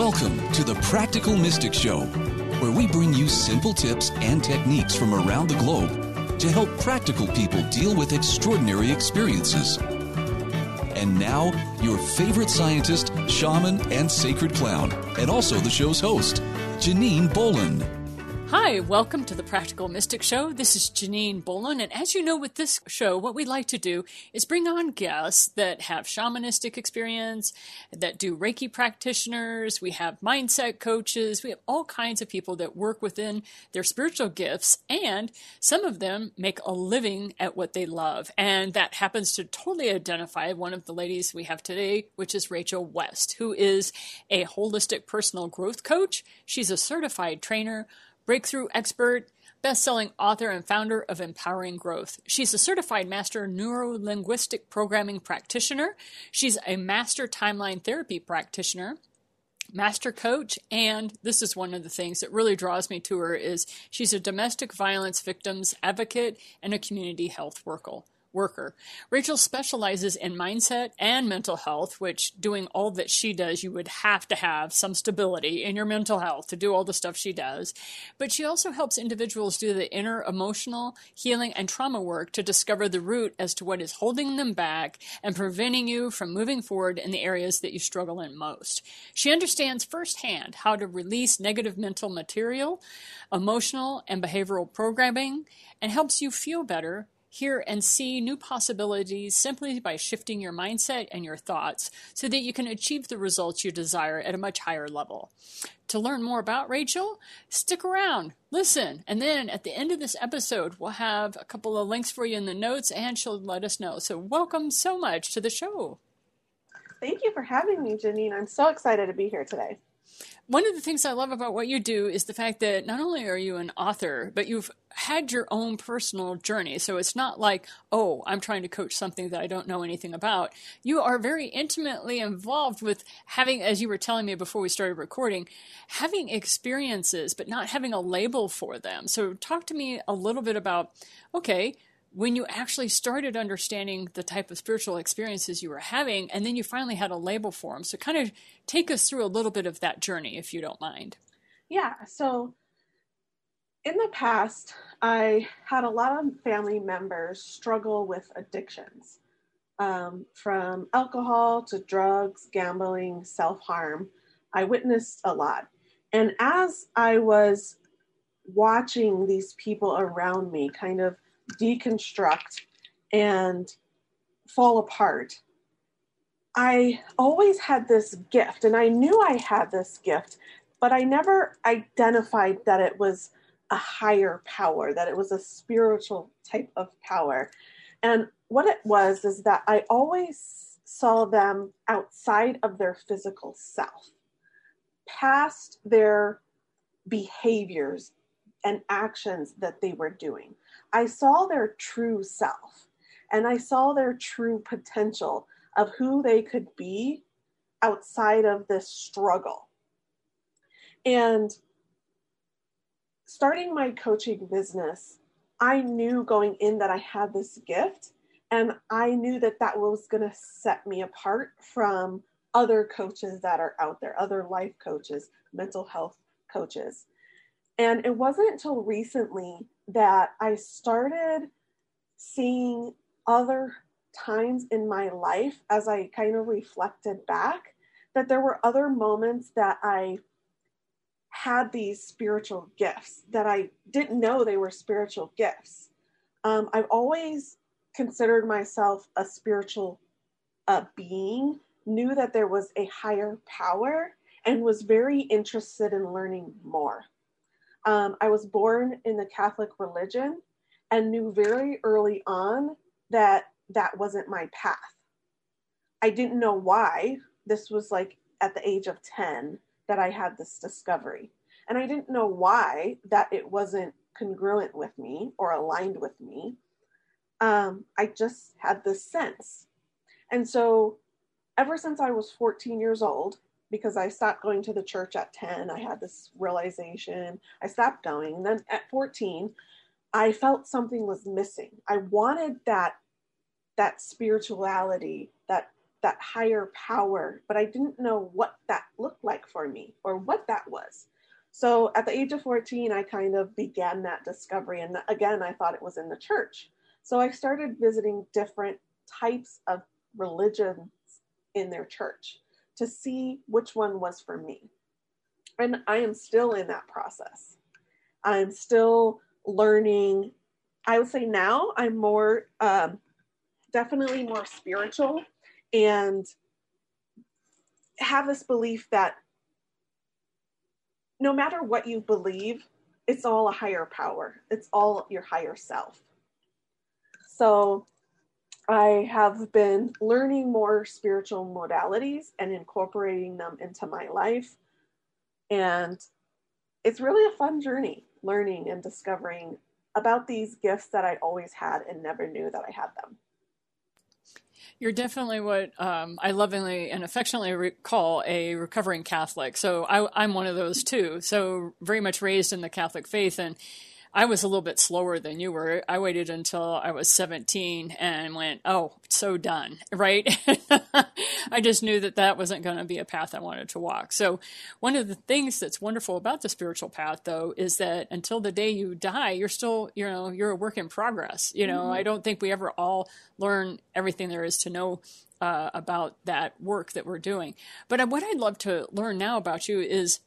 Welcome to the Practical Mystic Show, where we bring you simple tips and techniques from around the globe to help practical people deal with extraordinary experiences. And now, your favorite scientist, shaman, and sacred clown, and also the show's host, Janine Bolon. Hi, welcome to the Practical Mystic Show. This is Janine Bolon, and as you know, with this show, what we like to do is bring on guests that have shamanistic experience, that do Reiki practitioners, we have mindset coaches, we have all kinds of people that work within their spiritual gifts, and some of them make a living at what they love. And that happens to totally identify one of the ladies we have today, which is Rachel West, who is a holistic personal growth coach. She's a certified trainer breakthrough expert, best selling author, and founder of Empowering Growth. She's a certified master neuro linguistic programming practitioner. She's a master timeline therapy practitioner master coach and this is one of the things that really draws me to her is she's a domestic violence victims advocate and a community health worker worker. Rachel specializes in mindset and mental health, which doing all that she does, you would have to have some stability in your mental health to do all the stuff she does. But she also helps individuals do the inner emotional healing and trauma work to discover the root as to what is holding them back and preventing you from moving forward in the areas that you struggle in most. She understands firsthand how to release negative mental material, emotional and behavioral programming, and helps you feel better hear and see new possibilities simply by shifting your mindset and your thoughts so that you can achieve the results you desire at a much higher level. To learn more about Rachel, stick around, listen, and then at the end of this episode, we'll have a couple of links for you in the notes and she'll let us know. So, welcome so much to the show. Thank you for having me, Janine. I'm so excited to be here today one of the things I love about what you do is the fact that not only are you an author, but you've had your own personal journey. So it's not like, oh, I'm trying to coach something that I don't know anything about. You are very intimately involved with having, as you were telling me before we started recording, having experiences, but not having a label for them. So talk to me a little bit about, okay, when you actually started understanding the type of spiritual experiences you were having, and then you finally had a label for them. So, kind of take us through a little bit of that journey, if you don't mind. Yeah. So, in the past, I had a lot of family members struggle with addictions um, from alcohol to drugs, gambling, self harm. I witnessed a lot. And as I was watching these people around me kind of deconstruct and fall apart. I always had this gift, and I knew I had this gift, but I never identified that it was a higher power, that it was a spiritual type of power. And what it was is that I always saw them outside of their physical self, past their behaviors and actions that they were doing. I saw their true self and I saw their true potential of who they could be outside of this struggle. And starting my coaching business, I knew going in that I had this gift and I knew that that was going to set me apart from other coaches that are out there, other life coaches, mental health coaches. And it wasn't until recently that I started seeing other times in my life as I kind of reflected back that there were other moments that I had these spiritual gifts that I didn't know they were spiritual gifts. Um, I've always considered myself a spiritual uh, being, knew that there was a higher power, and was very interested in learning more. Um, I was born in the Catholic religion and knew very early on that that wasn't my path. I didn't know why. This was like at the age of 10 that I had this discovery. And I didn't know why that it wasn't congruent with me or aligned with me. Um, I just had this sense. And so, ever since I was 14 years old, because I stopped going to the church at 10. I had this realization. I stopped going. And then at 14, I felt something was missing. I wanted that that spirituality, that that higher power, but I didn't know what that looked like for me or what that was. So at the age of 14, I kind of began that discovery. And again, I thought it was in the church. So I started visiting different types of religions in their church to see which one was for me. And I am still in that process. I'm still learning. I would say now I'm more, um, definitely more spiritual and have this belief that no matter what you believe, it's all a higher power, it's all your higher self. So I have been learning more spiritual modalities and incorporating them into my life. And it's really a fun journey learning and discovering about these gifts that I always had and never knew that I had them. You're definitely what um, I lovingly and affectionately recall a recovering Catholic. So I, I'm one of those too. So very much raised in the Catholic faith. And I was a little bit slower than you were. I waited until I was 17 and went, oh, so done, right? I just knew that that wasn't going to be a path I wanted to walk. So, one of the things that's wonderful about the spiritual path, though, is that until the day you die, you're still, you know, you're a work in progress. You know, mm-hmm. I don't think we ever all learn everything there is to know uh, about that work that we're doing. But what I'd love to learn now about you is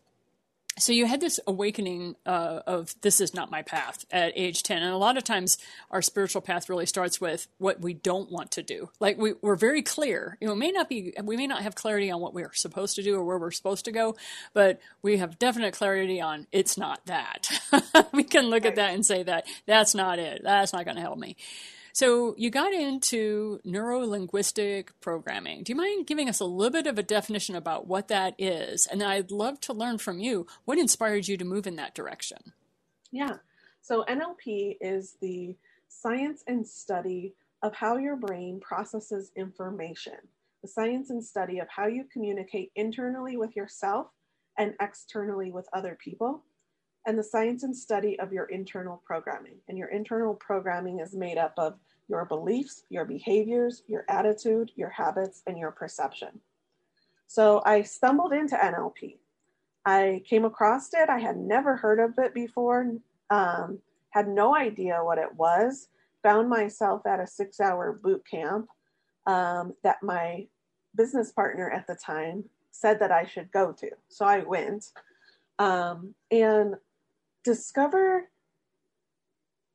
so you had this awakening uh, of this is not my path at age 10 and a lot of times our spiritual path really starts with what we don't want to do. Like we, we're very clear. You know may not be we may not have clarity on what we're supposed to do or where we're supposed to go but we have definite clarity on it's not that. We can look right. at that and say that that's not it. That's not going to help me so you got into neuro linguistic programming. Do you mind giving us a little bit of a definition about what that is? And I'd love to learn from you what inspired you to move in that direction. Yeah. So NLP is the science and study of how your brain processes information, the science and study of how you communicate internally with yourself and externally with other people, and the science and study of your internal programming. And your internal programming is made up of your beliefs, your behaviors, your attitude, your habits, and your perception. So I stumbled into NLP. I came across it. I had never heard of it before, um, had no idea what it was. Found myself at a six hour boot camp um, that my business partner at the time said that I should go to. So I went um, and discovered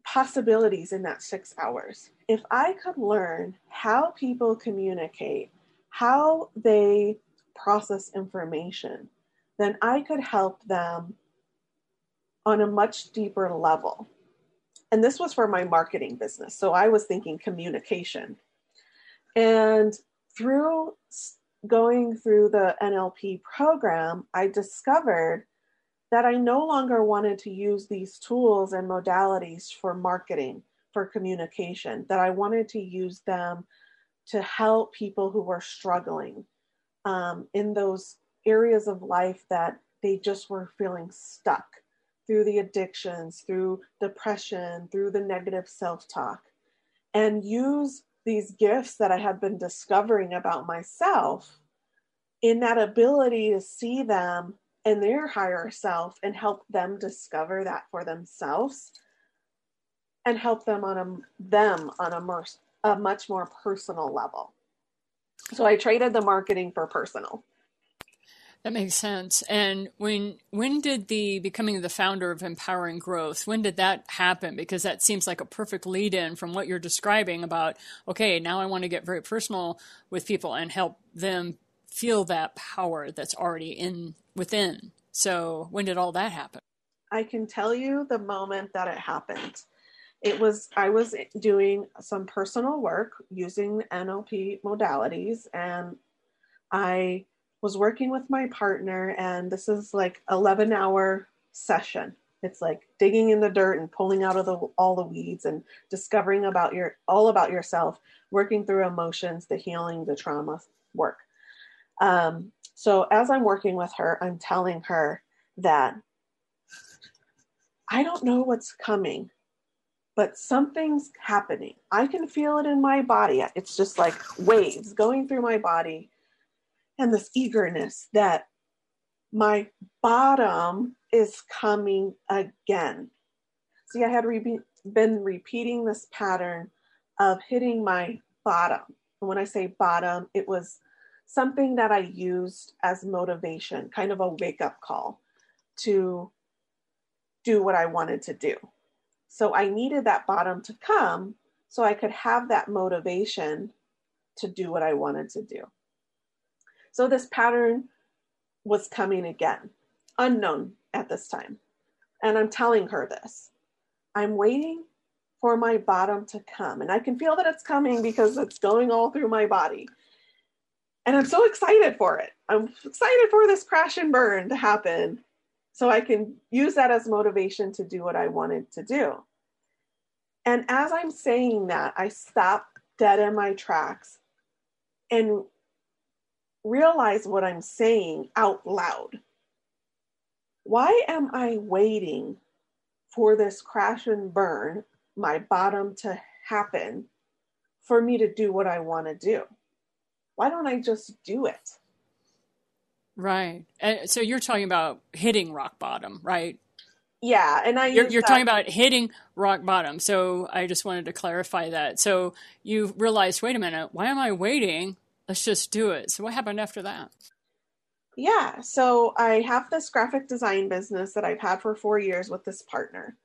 possibilities in that six hours. If I could learn how people communicate, how they process information, then I could help them on a much deeper level. And this was for my marketing business. So I was thinking communication. And through going through the NLP program, I discovered that I no longer wanted to use these tools and modalities for marketing, for communication, that I wanted to use them to help people who were struggling um, in those areas of life that they just were feeling stuck through the addictions, through depression, through the negative self talk, and use these gifts that I had been discovering about myself in that ability to see them and their higher self and help them discover that for themselves and help them on a them on a, more, a much more personal level so i traded the marketing for personal that makes sense. And when when did the becoming the founder of Empowering Growth? When did that happen? Because that seems like a perfect lead in from what you're describing about. Okay, now I want to get very personal with people and help them feel that power that's already in within. So when did all that happen? I can tell you the moment that it happened. It was I was doing some personal work using NLP modalities and I was working with my partner and this is like 11 hour session it's like digging in the dirt and pulling out of the, all the weeds and discovering about your all about yourself working through emotions the healing the trauma work um, so as I'm working with her, I'm telling her that I don't know what's coming, but something's happening. I can feel it in my body. It's just like waves going through my body and this eagerness that my bottom is coming again. See, I had re- been repeating this pattern of hitting my bottom. And when I say bottom, it was something that I used as motivation, kind of a wake up call to do what I wanted to do. So I needed that bottom to come so I could have that motivation to do what I wanted to do. So this pattern was coming again, unknown at this time. And I'm telling her this. I'm waiting for my bottom to come. And I can feel that it's coming because it's going all through my body. And I'm so excited for it. I'm excited for this crash and burn to happen so I can use that as motivation to do what I wanted to do. And as I'm saying that, I stop dead in my tracks and realize what I'm saying out loud. Why am I waiting for this crash and burn, my bottom to happen, for me to do what I want to do? Why don't I just do it? Right. And so you're talking about hitting rock bottom, right? Yeah, and I you're, you're talking about hitting rock bottom. So I just wanted to clarify that. So you realized, wait a minute, why am I waiting? Let's just do it. So what happened after that? Yeah, so I have this graphic design business that I've had for four years with this partner.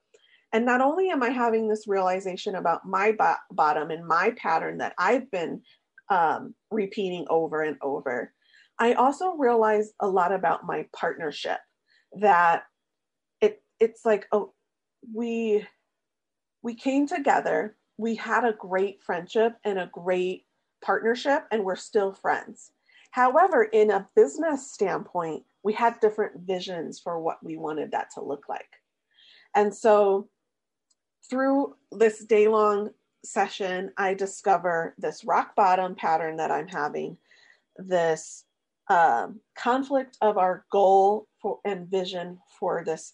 And not only am I having this realization about my bo- bottom and my pattern that I've been um, repeating over and over, I also realized a lot about my partnership that it it's like oh we we came together, we had a great friendship and a great partnership and we're still friends. However, in a business standpoint, we had different visions for what we wanted that to look like. And so through this day long session, I discover this rock bottom pattern that I'm having, this um, conflict of our goal for and vision for this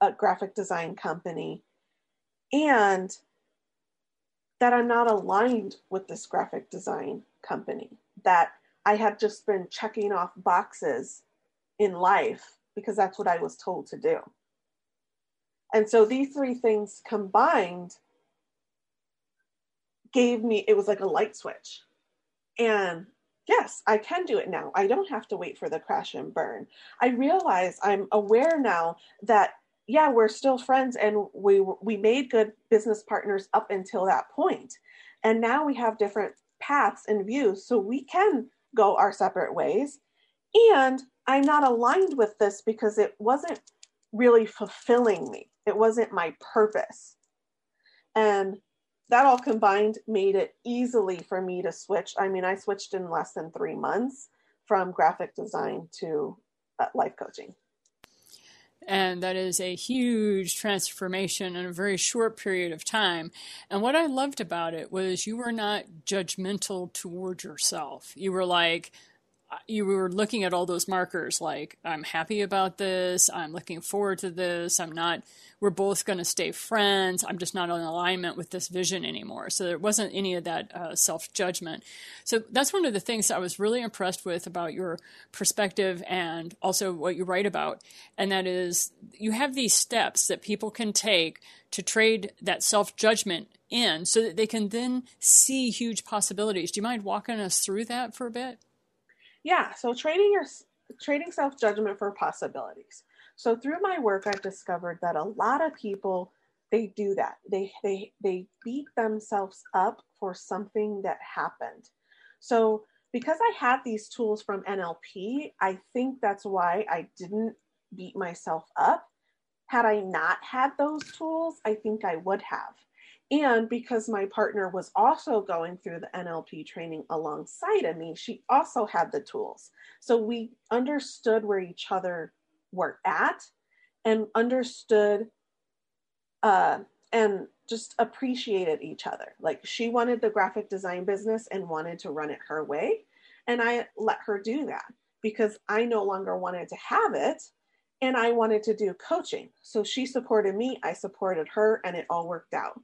uh, graphic design company, and that I'm not aligned with this graphic design company. That I have just been checking off boxes in life because that's what I was told to do. And so these three things combined gave me, it was like a light switch. And yes, I can do it now. I don't have to wait for the crash and burn. I realize I'm aware now that yeah, we're still friends and we we made good business partners up until that point. And now we have different paths and views so we can go our separate ways. And I'm not aligned with this because it wasn't really fulfilling me. It wasn't my purpose. And that all combined made it easily for me to switch. I mean, I switched in less than three months from graphic design to uh, life coaching. And that is a huge transformation in a very short period of time. And what I loved about it was you were not judgmental toward yourself. You were like, you were looking at all those markers like i'm happy about this. I'm looking forward to this. I'm not we're both going to stay friends. I'm just not in alignment with this vision anymore. So there wasn't any of that uh, self-judgment. So that's one of the things i was really impressed with about your perspective and also what you write about and that is you have these steps that people can take to trade that self-judgment in so that they can then see huge possibilities. Do you mind walking us through that for a bit yeah, so trading your trading self judgment for possibilities. So through my work, I've discovered that a lot of people they do that. They they they beat themselves up for something that happened. So because I had these tools from NLP, I think that's why I didn't beat myself up. Had I not had those tools, I think I would have. And because my partner was also going through the NLP training alongside of me, she also had the tools. So we understood where each other were at and understood uh, and just appreciated each other. Like she wanted the graphic design business and wanted to run it her way. And I let her do that because I no longer wanted to have it and I wanted to do coaching. So she supported me, I supported her, and it all worked out.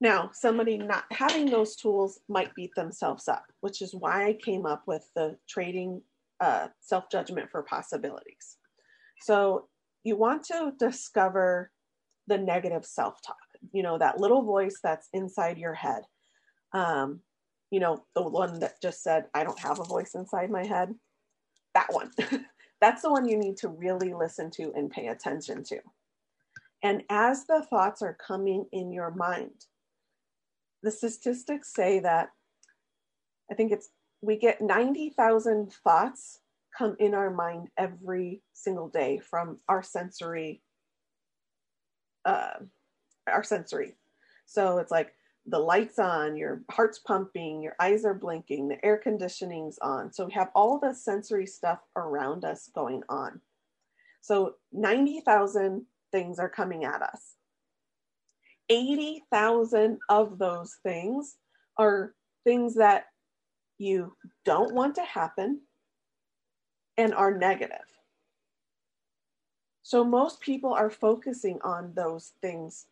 Now, somebody not having those tools might beat themselves up, which is why I came up with the trading uh, self judgment for possibilities. So, you want to discover the negative self talk, you know, that little voice that's inside your head. Um, you know, the one that just said, I don't have a voice inside my head. That one. that's the one you need to really listen to and pay attention to. And as the thoughts are coming in your mind, the statistics say that I think it's we get 90,000 thoughts come in our mind every single day from our sensory uh, our sensory. So it's like the lights on, your heart's pumping, your eyes are blinking, the air conditioning's on. So we have all the sensory stuff around us going on. So 90,000 things are coming at us. 80,000 of those things are things that you don't want to happen and are negative. So most people are focusing on those things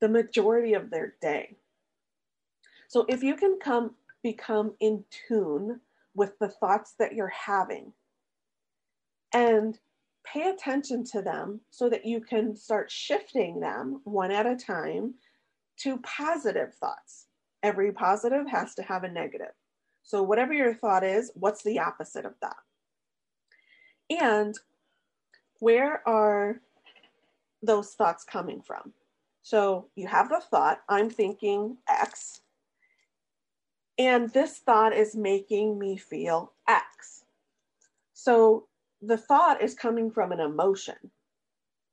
the majority of their day. So if you can come become in tune with the thoughts that you're having and pay attention to them so that you can start shifting them one at a time to positive thoughts. Every positive has to have a negative. So, whatever your thought is, what's the opposite of that? And where are those thoughts coming from? So, you have the thought, I'm thinking X, and this thought is making me feel X. So, the thought is coming from an emotion.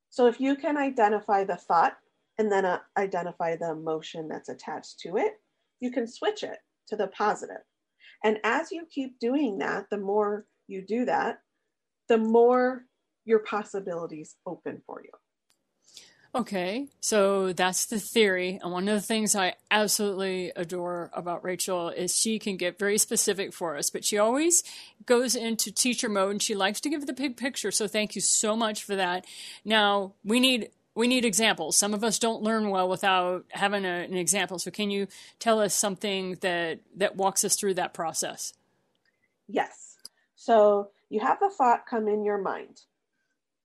So if you can identify the thought and then uh, identify the emotion that's attached to it, you can switch it to the positive. And as you keep doing that, the more you do that, the more your possibilities open for you. Okay, so that's the theory. And one of the things I absolutely adore about Rachel is she can get very specific for us, but she always goes into teacher mode and she likes to give the big picture. So thank you so much for that. Now, we need we need examples. Some of us don't learn well without having a, an example. So can you tell us something that that walks us through that process? Yes. So you have a thought come in your mind.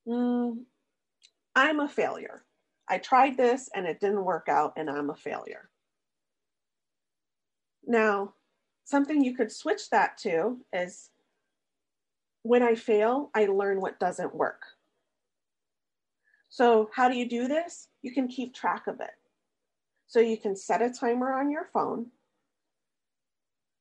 Mm, I'm a failure I tried this and it didn't work out and I'm a failure. Now, something you could switch that to is when I fail, I learn what doesn't work. So, how do you do this? You can keep track of it. So, you can set a timer on your phone.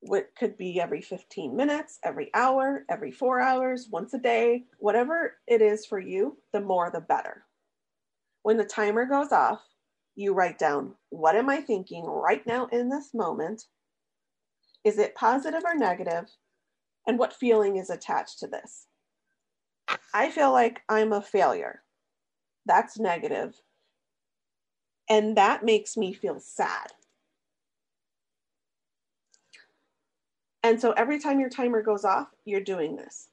What could be every 15 minutes, every hour, every four hours, once a day, whatever it is for you, the more the better. When the timer goes off, you write down what am I thinking right now in this moment? Is it positive or negative? And what feeling is attached to this? I feel like I'm a failure. That's negative. And that makes me feel sad. And so every time your timer goes off, you're doing this.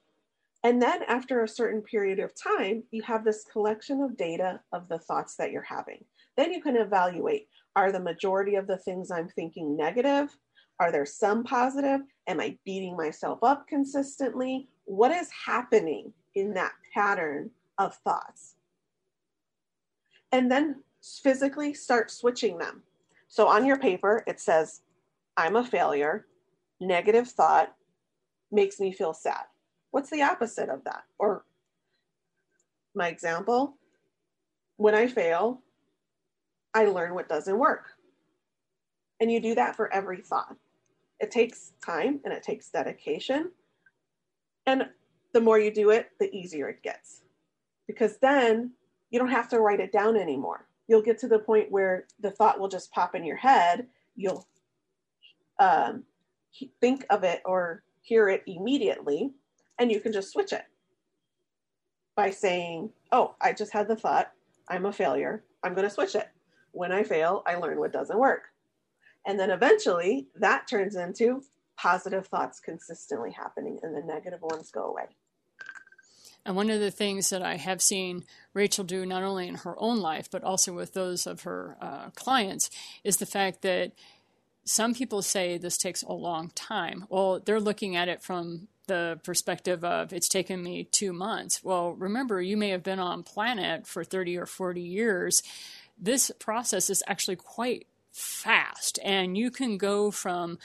And then after a certain period of time, you have this collection of data of the thoughts that you're having. Then you can evaluate are the majority of the things I'm thinking negative? Are there some positive? Am I beating myself up consistently? What is happening in that pattern of thoughts? And then physically start switching them. So on your paper, it says, I'm a failure, negative thought makes me feel sad. What's the opposite of that? Or my example, when I fail, I learn what doesn't work. And you do that for every thought. It takes time and it takes dedication. And the more you do it, the easier it gets. Because then you don't have to write it down anymore. You'll get to the point where the thought will just pop in your head. You'll um, think of it or hear it immediately and you can just switch it by saying, Oh, I just had the thought, I'm a failure. I'm going to switch it. When I fail, I learn what doesn't work. And then eventually that turns into positive thoughts consistently happening and the negative ones go away. And one of the things that I have seen Rachel do, not only in her own life, but also with those of her uh, clients, is the fact that some people say this takes a long time. Well, they're looking at it from the perspective of it's taken me two months. Well, remember, you may have been on planet for 30 or 40 years. This process is actually quite fast, and you can go from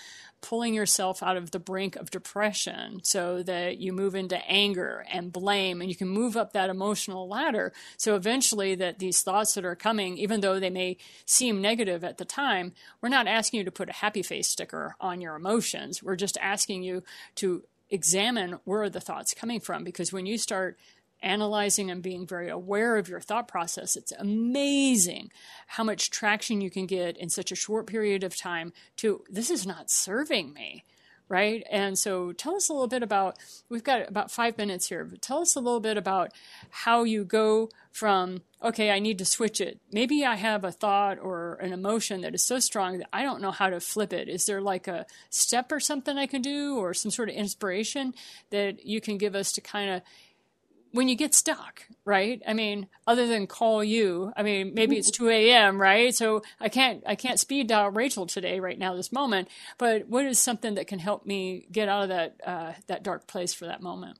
pulling yourself out of the brink of depression so that you move into anger and blame and you can move up that emotional ladder so eventually that these thoughts that are coming even though they may seem negative at the time we're not asking you to put a happy face sticker on your emotions we're just asking you to examine where are the thoughts coming from because when you start analyzing and being very aware of your thought process, it's amazing how much traction you can get in such a short period of time to this is not serving me. Right. And so tell us a little bit about, we've got about five minutes here, but tell us a little bit about how you go from, okay, I need to switch it. Maybe I have a thought or an emotion that is so strong that I don't know how to flip it. Is there like a step or something I can do or some sort of inspiration that you can give us to kind of when you get stuck, right? I mean, other than call you, I mean, maybe it's 2 a.m., right? So I can't, I can't speed dial Rachel today, right now, this moment. But what is something that can help me get out of that, uh, that dark place for that moment?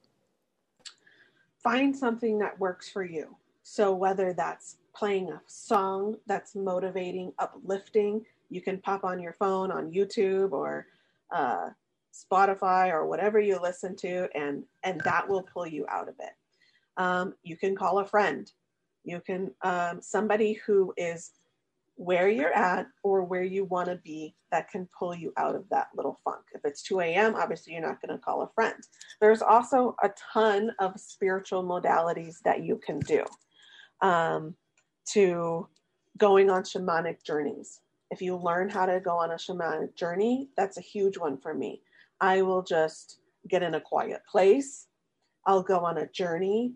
Find something that works for you. So whether that's playing a song that's motivating, uplifting, you can pop on your phone on YouTube or uh, Spotify or whatever you listen to, and and that will pull you out of it um, you can call a friend. You can, um, somebody who is where you're at or where you want to be that can pull you out of that little funk. If it's 2 a.m., obviously you're not going to call a friend. There's also a ton of spiritual modalities that you can do um, to going on shamanic journeys. If you learn how to go on a shamanic journey, that's a huge one for me. I will just get in a quiet place. I'll go on a journey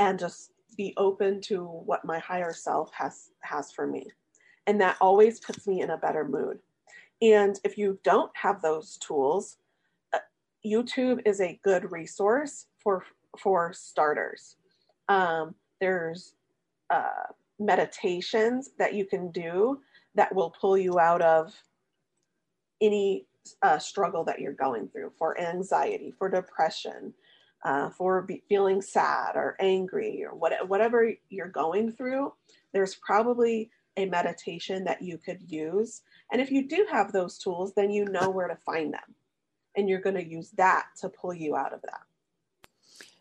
and just be open to what my higher self has has for me. And that always puts me in a better mood. And if you don't have those tools uh, youtube is a good resource for for starters. Um, there's uh, meditations that you can do that will pull you out of any uh, struggle that you're going through for anxiety for depression uh, for feeling sad or angry or what, whatever you're going through, there's probably a meditation that you could use. And if you do have those tools, then you know where to find them. And you're going to use that to pull you out of that.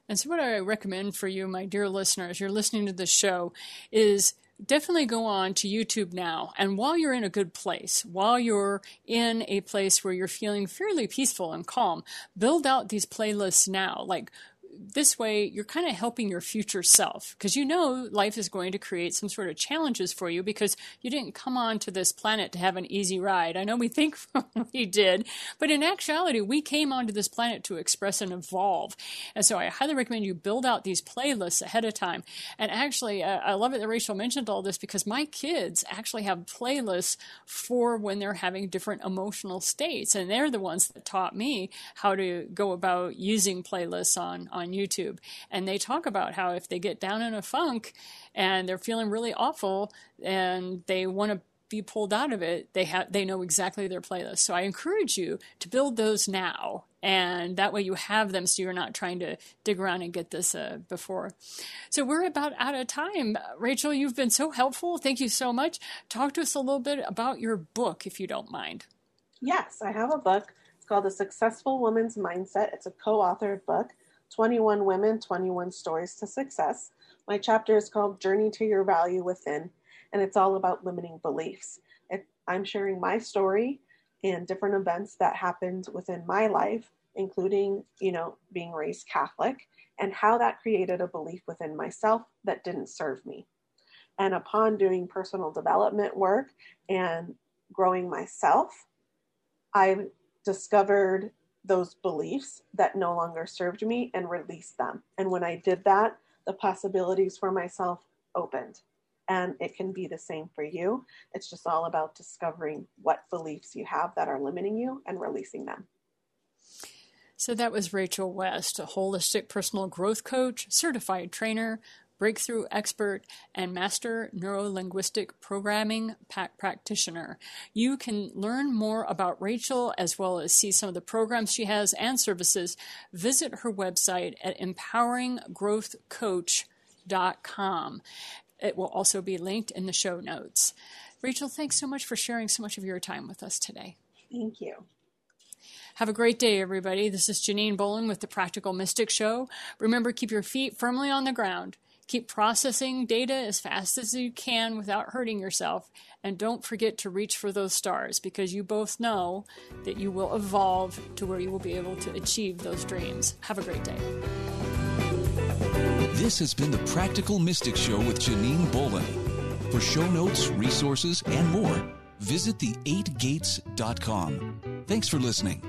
And so, what I recommend for you, my dear listeners, you're listening to this show, is definitely go on to YouTube now. And while you're in a good place, while you're in a place where you're feeling fairly peaceful and calm, build out these playlists now. Like this way you're kind of helping your future self because you know life is going to create some sort of challenges for you because you didn't come onto this planet to have an easy ride. I know we think we did, but in actuality, we came onto this planet to express and evolve. And so I highly recommend you build out these playlists ahead of time. And actually, uh, I love it that Rachel mentioned all this because my kids actually have playlists for when they're having different emotional states. And they're the ones that taught me how to go about using playlists on, on on YouTube. And they talk about how if they get down in a funk and they're feeling really awful and they want to be pulled out of it, they have they know exactly their playlist. So I encourage you to build those now, and that way you have them, so you're not trying to dig around and get this uh, before. So we're about out of time. Rachel, you've been so helpful. Thank you so much. Talk to us a little bit about your book, if you don't mind. Yes, I have a book. It's called The Successful Woman's Mindset. It's a co-authored book. 21 Women, 21 Stories to Success. My chapter is called Journey to Your Value Within, and it's all about limiting beliefs. It, I'm sharing my story and different events that happened within my life, including, you know, being raised Catholic, and how that created a belief within myself that didn't serve me. And upon doing personal development work and growing myself, I discovered those beliefs that no longer served me and release them. And when I did that, the possibilities for myself opened. And it can be the same for you. It's just all about discovering what beliefs you have that are limiting you and releasing them. So that was Rachel West, a holistic personal growth coach, certified trainer, breakthrough expert, and master neurolinguistic programming practitioner. You can learn more about Rachel as well as see some of the programs she has and services. Visit her website at empoweringgrowthcoach.com. It will also be linked in the show notes. Rachel, thanks so much for sharing so much of your time with us today. Thank you. Have a great day, everybody. This is Janine Bolon with the Practical Mystic Show. Remember, keep your feet firmly on the ground. Keep processing data as fast as you can without hurting yourself. And don't forget to reach for those stars because you both know that you will evolve to where you will be able to achieve those dreams. Have a great day. This has been the Practical Mystic Show with Janine Bolon. For show notes, resources, and more, visit the8gates.com. Thanks for listening.